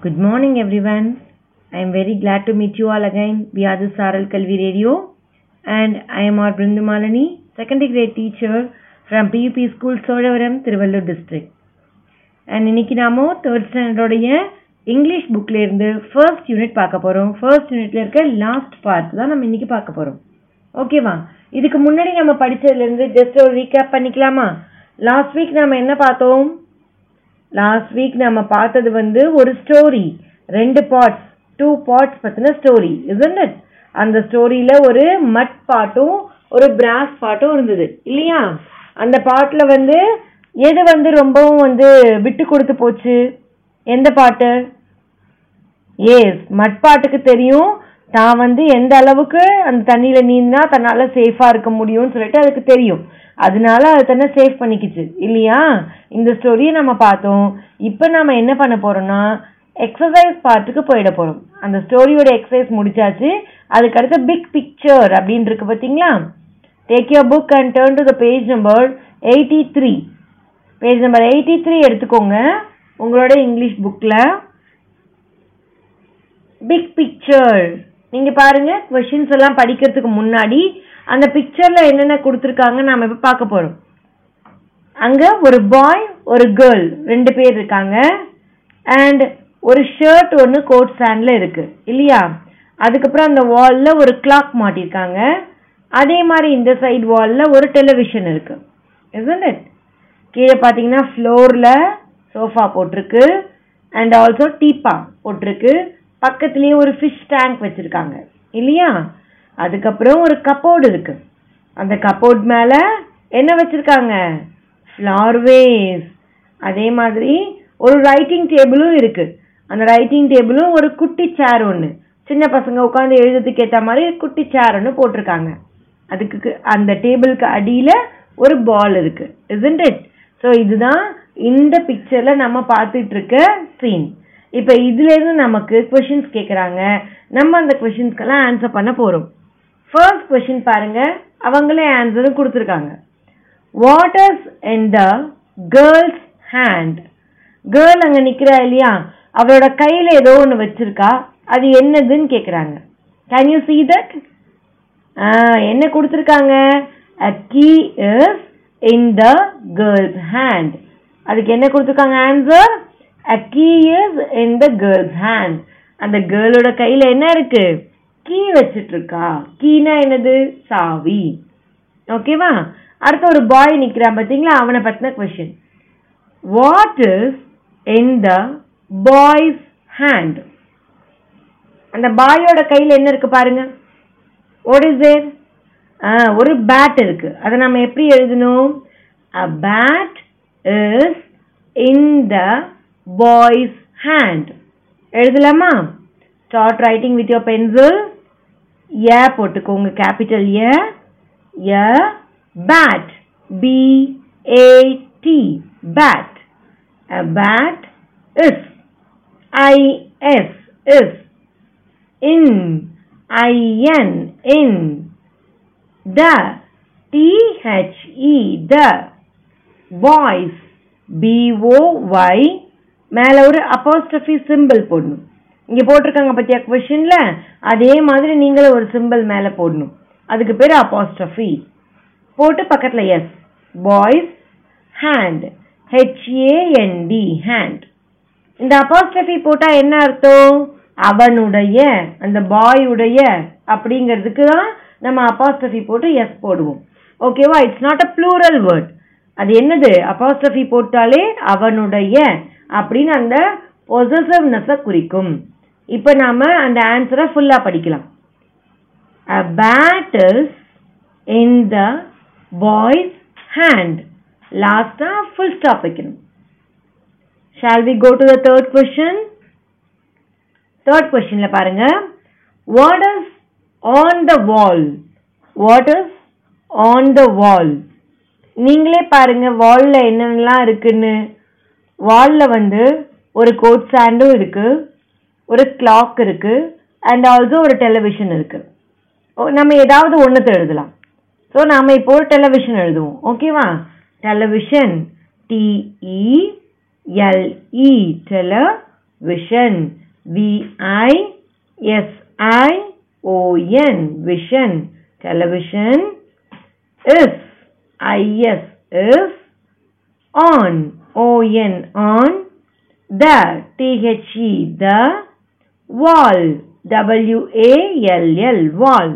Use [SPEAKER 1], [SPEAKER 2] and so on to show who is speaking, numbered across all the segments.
[SPEAKER 1] Good morning, everyone. I am very glad to meet you all again. We are the கல்வி radio and I am are our Brindumalani, secondary grade teacher from PUP School, Sodavaram, Tiruvallur district. And இன்னைக்கு நாம third ஸ்டாண்டர்டோடைய English புக்லேருந்து first unit பார்க்க போகிறோம் first யூனிட்ல இருக்க last part தான் நம்ம இன்னைக்கு பார்க்க போகிறோம் ஓகேவா இதுக்கு முன்னாடி நம்ம படித்ததுலேருந்து ஜஸ்ட் ஒரு ரீகேப் பண்ணிக்கலாமா லாஸ்ட் வீக் நம்ம என்ன பார்த்தோம் லாஸ்ட் வீக் நம்ம பார்த்தது வந்து ஒரு ஸ்டோரி ரெண்டு பார்ட்ஸ் டூ பார்ட்ஸ் பற்றின ஸ்டோரி isn't it? அந்த ஸ்டோரியில் ஒரு மட் பாட்டும் ஒரு பிராஸ் பாட்டும் இருந்தது. இல்லையா? அந்த பாட்டில் வந்து எது வந்து ரொம்பவும் வந்து விட்டு கொடுத்து போச்சு? எந்த பாட்டு? எஸ் மட்பாட்டுக்கு தெரியும். தான் வந்து எந்த அளவுக்கு அந்த தண்ணியில் நீந்தா தன்னால் சேஃபாக இருக்க முடியும்னு சொல்லிட்டு அதுக்கு தெரியும். அதனால அது தன்னை சேஃப் பண்ணிக்கிச்சு. இல்லையா? இந்த ஸ்டோரியை நம்ம பார்த்தோம். இப்போ நம்ம என்ன பண்ண போகிறோம்னா எக்ஸசைஸ் பார்ட்டுக்கு போயிட போகிறோம் அந்த ஸ்டோரியோட எக்ஸசைஸ் முடிச்சாச்சு. அதுக்கு பிக் பிக்சர் அப்படின்னு இருக்கு take your book and turn to the page number eighty three page number eighty three எடுத்துக்கோங்க. உங்களோட இங்கிலீஷ் புக்கில் பிக் பிக்சர் நீங்க பாருங்க கொஷின்ஸ் எல்லாம் படிக்கிறதுக்கு முன்னாடி அந்த பிக்சர்ல என்னென்ன கொடுத்துருக்காங்க நாம இப்ப பார்க்க போறோம். அங்க ஒரு பாய் ஒரு கேர்ள் ரெண்டு பேர் இருக்காங்க. அண்ட் ஒரு ஷர்ட் ஒன்று கோட் ஸ்டாண்ட்ல இருக்கு இல்லையா? அதுக்கப்புறம் அந்த வால்ல ஒரு கிளாக் மாட்டிருக்காங்க. அதே மாதிரி இந்த சைடு வால்ல ஒரு டெலிவிஷன் இருக்கு. Isn't it? கீழே பார்த்தீங்கன்னா ஃப்ளோரில் சோஃபா போட்டிருக்கு. அண்ட் ஆல்சோ டீப்பா போட்டிருக்கு. பக்கத்துலேயே ஒரு ஃபிஷ் டேங்க் வச்சுருக்காங்க. இல்லையா? அதுக்கப்புறம் ஒரு கப்போர்டு இருக்கு. அந்த கப்போர்ட் மேலே என்ன வச்சுருக்காங்க? ஃப்ளார் வேஸ் அதே மாதிரி ஒரு ரைட்டிங் டேபிளும் இருக்குது அந்த ரைட்டிங் டேபிளும் ஒரு குட்டி சேர் ஒன்று சின்ன பசங்க உட்காந்து எழுதுறதுக்கு ஏற்ற மாதிரி குட்டி சேர் ஒன்று போட்டிருக்காங்க. அதுக்கு அந்த டேபிளுக்கு அடியில் ஒரு பால் இருக்குது இட் ஸோ இதுதான் இந்த பிக்சரில் நம்ம பார்த்துட்டு இருக்க சீன் இப்போ இதுலேருந்து நமக்கு கொஷின்ஸ் கேட்குறாங்க நம்ம அந்த கொஷின்ஸ்க்கெல்லாம் ஆன்சர் பண்ண போகிறோம் ஃபர்ஸ்ட் கொஷின் பாருங்க. அவங்களே ஆன்சரும் கொடுத்துருக்காங்க. What's in the girl's hand girl அங்கே நிற்கிறா இல்லையா? அவளோட கையில் ஏதோ ஒன்று வச்சுருக்கா. அது என்னதுன்னு கேட்குறாங்க கேன் யூ சீ தட் என்ன கொடுத்துருக்காங்க? A key is in the girl's hand அதுக்கு என்ன கொடுத்துருக்காங்க? Answer a key is in the girl's hand அந்த கேர்ளோட கையில என்ன இருக்கு? கீ வச்சிட்டு இருக்கா கீனா என்னது? சாவி. ஓகேவா அடுத்து ஒரு பாய் நிக்கிறான் பாத்தீங்களா? அவனை பத்தின question what is in the boy's hand அந்த பாயோட கையில் என்ன இருக்கு பாருங்க. வாட் இஸ் தேர் ஒரு பேட் இருக்கு. அதை நம்ம எப்படி எழுதணும்? A bat is in the boys hand எழுதலாமா start writing with your pencil A போட்டுக்கோங்க capital A A bat B A T bat a bat is I S is in I N in the t h e the boys b o y மேல ஒரு apostrophe simple போடணும். இங்க போட்டிருக்காங்க பத்தியா கொஸ்டின்ல அதே மாதிரி நீங்களும் ஒரு சிம்பிள் மேல போடணும். அதுக்கு பேர் அப்போஸ்ட்ரஃபி போட்டு பக்கத்துல S boy's hand H A N D hand இந்த அப்போஸ்ட்ரஃபி போட்டா என்ன அர்த்தம்? அவனுடைய அந்த பாய் உடைய அப்படிங்கிறதுக்கு தான் நம்ம அப்பாஸ்ட்ரஃபி போட்டு எஸ் போடுவோம். ஓகேவா it's not a plural word அது என்னது? அப்பாஸ்ட்ரஃபி போட்டாலே அவனுடைய அப்படின்னு அந்த பொசசிவ்னஸை குறிக்கும். இப்போ நாம் அந்த ஆன்சரை ஃபுல்லாக படிக்கலாம். A bat is in the boy's hand லாஸ்டாக full stop வைக்கணும். Shall we go to the third question third கொஸ்டின்ல பாருங்க. What is on the wall what is on the wall நீங்களே பாருங்க வாலில் என்னென்னலாம் இருக்குன்னு. வால்ல வந்து ஒரு கோட் ஸ்டாண்டும் இருக்கு ஒரு கிளாக் இருக்கு அண்ட் ஆல்சோ ஒரு டெலிவிஷன் இருக்கு. நம்ம ஏதாவது ஒன்றுத்தை எழுதலாம். ஸோ நாம் இப்போ ஒரு டெலிவிஷன் எழுதுவோம். ஓகேவா television T E L E L E tele vision O N vision s is I S n. On on o n on the t h e the wall w a l l wall.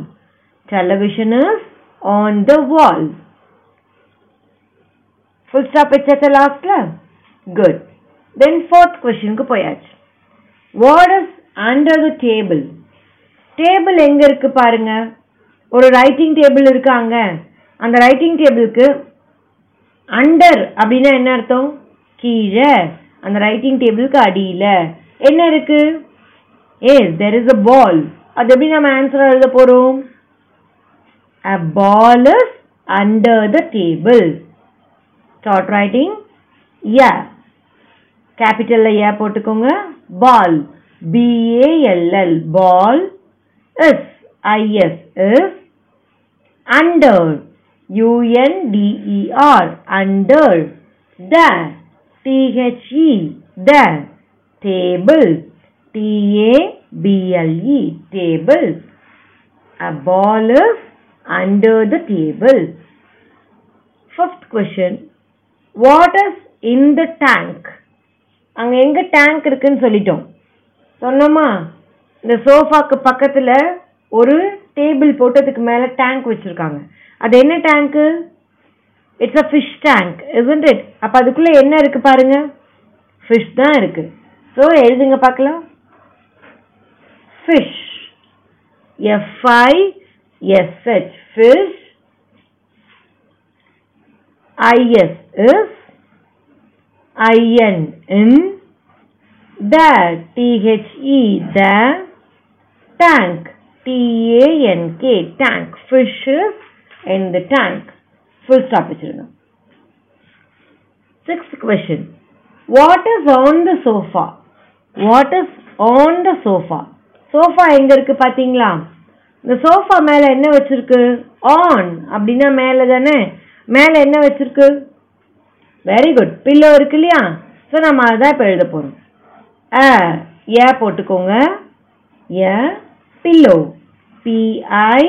[SPEAKER 1] Television is on the wall. Full stop வச்சாச்சா லாஸ்ட்ல good then fourth கொஸ்டினுக்கு போயாச்சு. What is under the table table எங்கே இருக்கு பாருங்க. ஒரு writing table இருக்காங்க. அந்த ரைட்டிங் டேபிளுக்கு அண்டர் அப்படின்னா என்ன அர்த்தம்? கீழே அந்த ரைட்டிங் டேபிளுக்கு அடியில. என்ன இருக்கு? Yes there is a ball அது எப்படி நம்ம ஆன்சர் எழுத போகிறோம் a ball is under the table start writing yeah கேபிட்டலில் A போட்டுக்கோங்க. Ball B A L L ball is I S is under U N D E R under the T H E the table T A B L E table A ball is under the table. Fifth question. What is in the tank? அங்க எங்க tank இருக்குன்னு சொல்லிட்டோம் சொன்னோமா இந்த சோஃபாக்கு பக்கத்துல ஒரு table போட்டதுக்கு மேல டேங்க் வச்சிருக்காங்க அது என்ன டேங்க்கு it's a fish tank isn't it அப்ப அதுக்குள்ள என்ன இருக்கு பாருங்க ஃபிஷ் தான் இருக்கு ஸோ எழுதுங்க பார்க்கலாம் fish F-I-S-H, fish. I-S is I-N in the T-H-E, the tank. T-A-N-K, tank. Fish is in the tank. Full stop வச்சிருங்க. Sixth question what is on the sofa what is on the sofa sofa எங்க இருக்கு பாத்தீங்களா? இந்த sofa மேல என்ன வச்சிருக்கு? On அப்படின்னா மேல தானே? மேல என்ன வச்சிருக்கு? வெரி குட் பில்லோ இருக்கு இல்லையா? ஸோ நம்ம அதான் இப்போ எழுத போறோம். ஆ ஏ போட்டுக்கோங்க. A pillow P I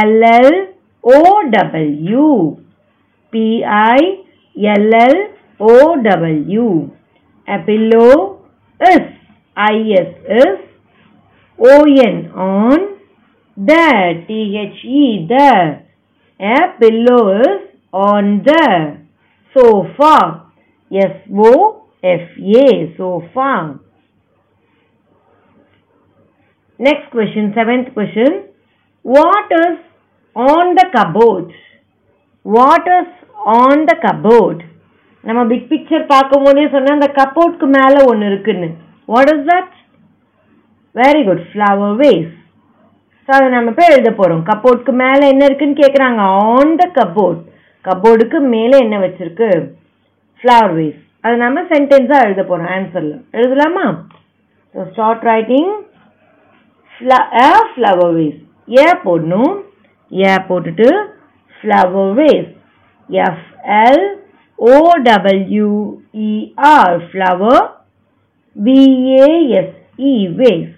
[SPEAKER 1] L L O W P I L L O W Apillo is I S is O N on the T H E the a pillow is on the sofa S O F A sofa next question seventh question. What is on the cupboard what's on the cupboard நம்ம big picture பார்க்கும் போதே சொன்ன அந்த கப்போர்ட்க்கு மேலே ஒன்று இருக்குன்னு. What is that very good flower vase so அதை நம்ம இப்போ எழுத போகிறோம் கப்போர்ட்க்கு மேலே என்ன இருக்குன்னு கேட்குறாங்க ஆன் த கபோர்ட் கப்போர்டுக்கு மேலே என்ன வச்சிருக்கு? ஃப்ளவர் வேஸ் அது நம்ம சென்டென்ஸாக எழுத போகிறோம் ஆன்சரில் எழுதலாமா? So start writing flower vase A போடணும்? ஏ போட்டுட்டு flower vase F L O W E R flower V A S E vase.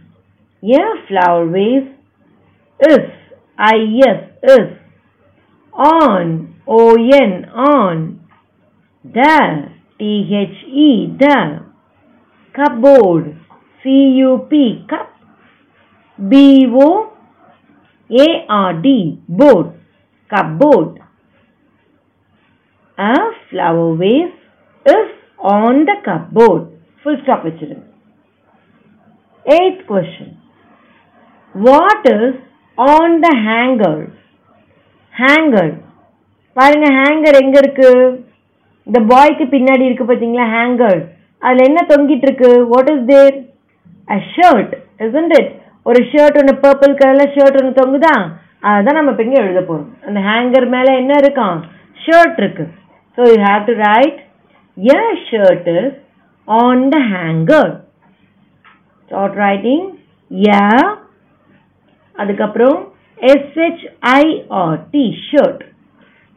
[SPEAKER 1] Yeah, flower vase is I S is on O N on the T H E the cupboard C U P cup B O A R D board cupboard A flower vase is on the cupboard. Full stop வச்சிருங்க Eighth question. What is on the hanger? Hanger. பாருங்க hanger எங்க இருக்கு இந்த பாய்க்கு பின்னாடி இருக்கு பாத்தீங்களா hanger அதுல என்ன தொங்கிட்டு இருக்கு what is there a shirt isn't it ஒரு ஷர்ட் ஒன்று பர்பிள் கலர்ல ஷர்ட் ஒன்று தொங்குதா? அதுதான் நம்ம இப்போ இங்கே எழுத போகிறோம் அந்த ஹேங்கர் மேலே என்ன இருக்கான் ஷர்ட் இருக்கு. So you have to write a shirt is on the hanger start writing yeah அதுக்கப்புறம் S H I R T shirt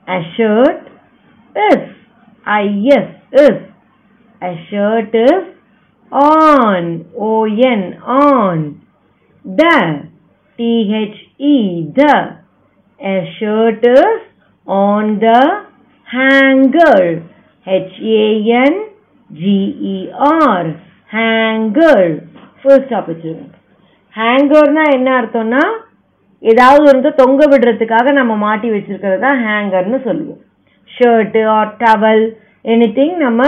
[SPEAKER 1] a shirt is I S is a shirt is on O N on the t-h-e the a shirt is on the hanger. H-a-n-g-e-r hanger. First opportunity. ஹேங்கர்னா என்ன அர்த்தம்னா ஏதாவது வந்து தொங்க விடுறதுக்காக நம்ம மாட்டி வச்சிருக்கிறது தான் ஹேங்கர்னு சொல்லுவோம். ஷர்ட்டு ஆர் டவல் எனிதிங் நம்ம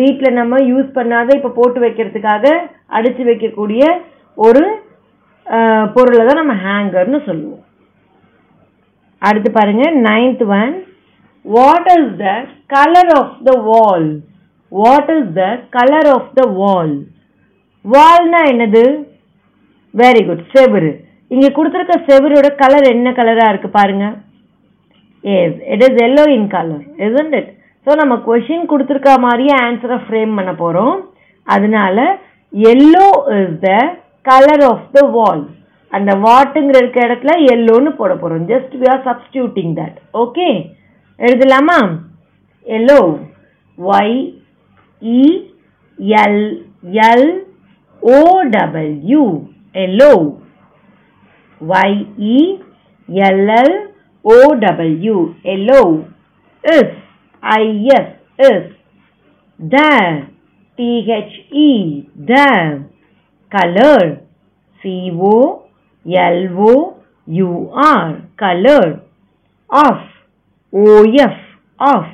[SPEAKER 1] வீட்டில் நம்ம யூஸ் பண்ணாத இப்போ போட்டு வைக்கிறதுக்காக அடித்து வைக்கக்கூடிய ஒரு பொருளை தான் நம்ம ஹேங்கர்னு சொல்லுவோம். அடுத்து பாருங்க ninth one what is the colour of the wall what is the colour of the wall வால்னா என்னது? வெரி குட் செவுரு இங்கே கொடுத்துருக்க செவுரோட கலர் என்ன கலராக இருக்குது பாருங்க. Yes it is yellow in colour isn't it so நம்ம கொஷின் கொடுத்துருக்க மாதிரியே ஆன்சரை ஃப்ரேம் பண்ண போகிறோம் அதனால yellow is the colour of the wall அந்த வாட்டுங்கிற இருக்க இடத்துல எல்லோன்னு போட போகிறோம் just we are substituting that okay எழுதலாமா? Yellow Y E L L O W yellow Y E O L yellow is I S is I T H E is. color. C O L O U R. Color. Of O F. Of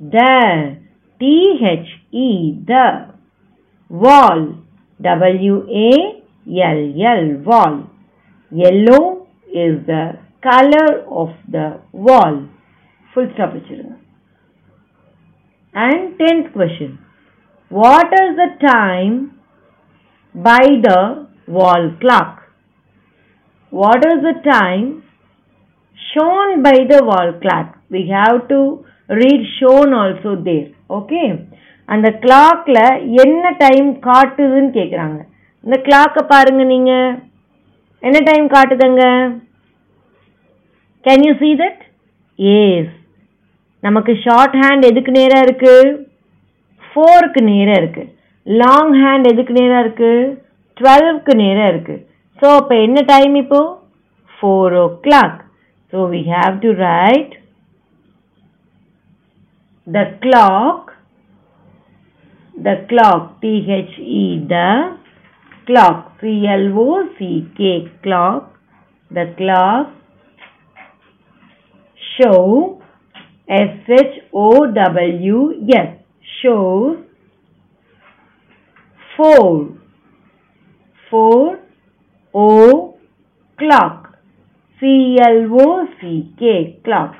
[SPEAKER 1] the T H E. The wall. W A L L. Wall. Yellow is the color of the wall. Full stop and 10th question. What is the time by the wall clock. What is the time shown by the wall clock? We have to read shown also there okay? அந்த கிளாக்ல என்ன time காட்டுதுன்னு கேக்குறாங்க. இந்த கிளாக்க பாருங்க நீங்க. என்ன time காட்டுதுங்க? Can you see that yes நமக்கு short hand எதுக்கு நேரா இருக்கு? ஃபோருக்கு நேரா இருக்கு. லாங் ஹேண்ட் எதுக்கு நேரா இருக்கு? டுவெல்வ்க்கு நேரா இருக்கு. ஸோ அப்போ என்ன டைம் இப்போ? Four o'clock so we have to write the clock the clock. T H E the clock. C L O C K clock the clock show S H O W S shows four. Four O clock C L O C K clock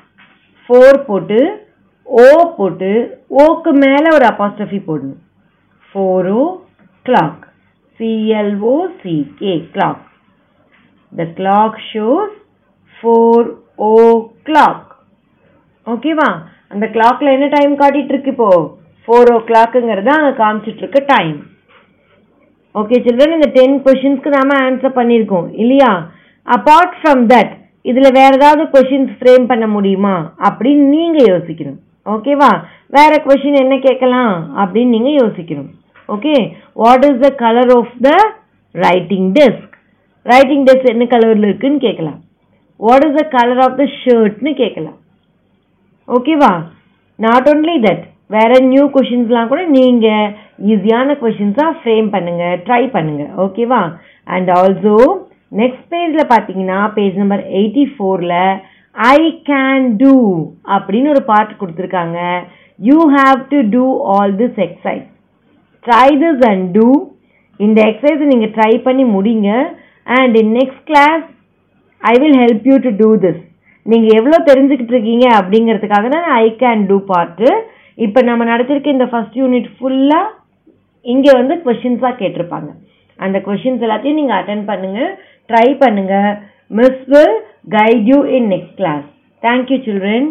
[SPEAKER 1] four போட்டு ஓ போட்டு ஓக்கு மேல ஒரு apostrophe போடணும். Four o'clock C L O C K clock the clock shows four o'clock ஓகேவா அந்த கிளாக்ல என்ன time காட்டிட்டு இருக்கு இப்போ? ஃபோர் ஓ கிளாக்குங்கிறத அங்கே காமிச்சிட்டு இருக்க டைம் ஓகே சில்ட்ரன் இந்த டென் கொஷின்ஸ்க்கு நாம ஆன்சர் பண்ணியிருக்கோம் இல்லையா? அப்பார்ட் ஃப்ரம் தட் இதில் வேற ஏதாவது கொஷின்ஸ் ஃப்ரேம் பண்ண முடியுமா? அப்படின்னு நீங்கள் யோசிக்கணும். ஓகேவா வேற கொஷின் என்ன கேட்கலாம்? அப்படின்னு நீங்கள் யோசிக்கணும். Okay what is the colour of the writing desk writing desk என்ன கலரில் இருக்குன்னு கேட்கலாம். What is the colour of the ஷர்ட்னு கேட்கலாம். ஓகேவா நாட் ஓன்லி தட் வேற நியூ கொஷின்ஸ்லாம் கூட நீங்க ஈஸியான கொஷின்ஸா ஃப்ரேம் பண்ணுங்க ட்ரை பண்ணுங்க. ஓகேவா அண்ட் ஆல்சோ நெக்ஸ்ட் பேஜ்ல பாத்தீங்கன்னா பேஜ் நம்பர் எயிட்டி ஃபோர்ல ஐ கேன் டூ அப்படின்னு ஒரு பார்ட் கொடுத்துருக்காங்க. You have to do all this exercise try this and do இந்த எக்ஸசைஸை நீங்க ட்ரை பண்ணி முடிங்க. And in next class I will help you to do this நீங்க எவ்வளோ தெரிஞ்சுக்கிட்டு இருக்கீங்க அப்படிங்கிறதுக்காக தான் ஐ கேன் டூ பார்ட்டு இப்போ நம்ம நடத்திருக்க இந்த ஃபர்ஸ்ட் யூனிட் ஃபுல்லாக இங்கே வந்து கொஷின்ஸாக கேட்டிருப்பாங்க. அந்த கொஷின்ஸ் எல்லாத்தையும் நீங்கள் அட்டன் பண்ணுங்கள் ட்ரை பண்ணுங்கள் miss will guide you in next class thank you children